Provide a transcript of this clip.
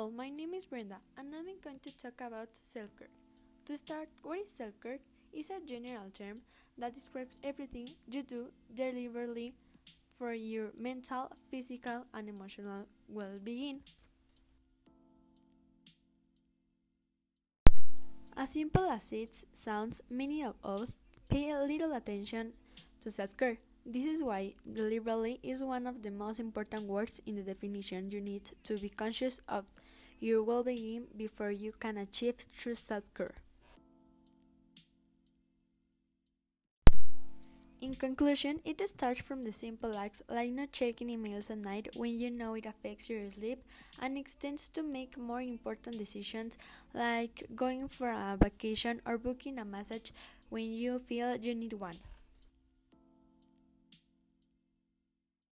Hello, my name is Brenda and I'm going to talk about self care. To start, what is self care? It's a general term that describes everything you do deliberately for your mental, physical, and emotional well being. As simple as it sounds, many of us pay little attention to self care. This is why deliberately is one of the most important words in the definition. You need to be conscious of your well being before you can achieve true self care. In conclusion, it starts from the simple acts like not checking emails at night when you know it affects your sleep and extends to make more important decisions like going for a vacation or booking a massage when you feel you need one.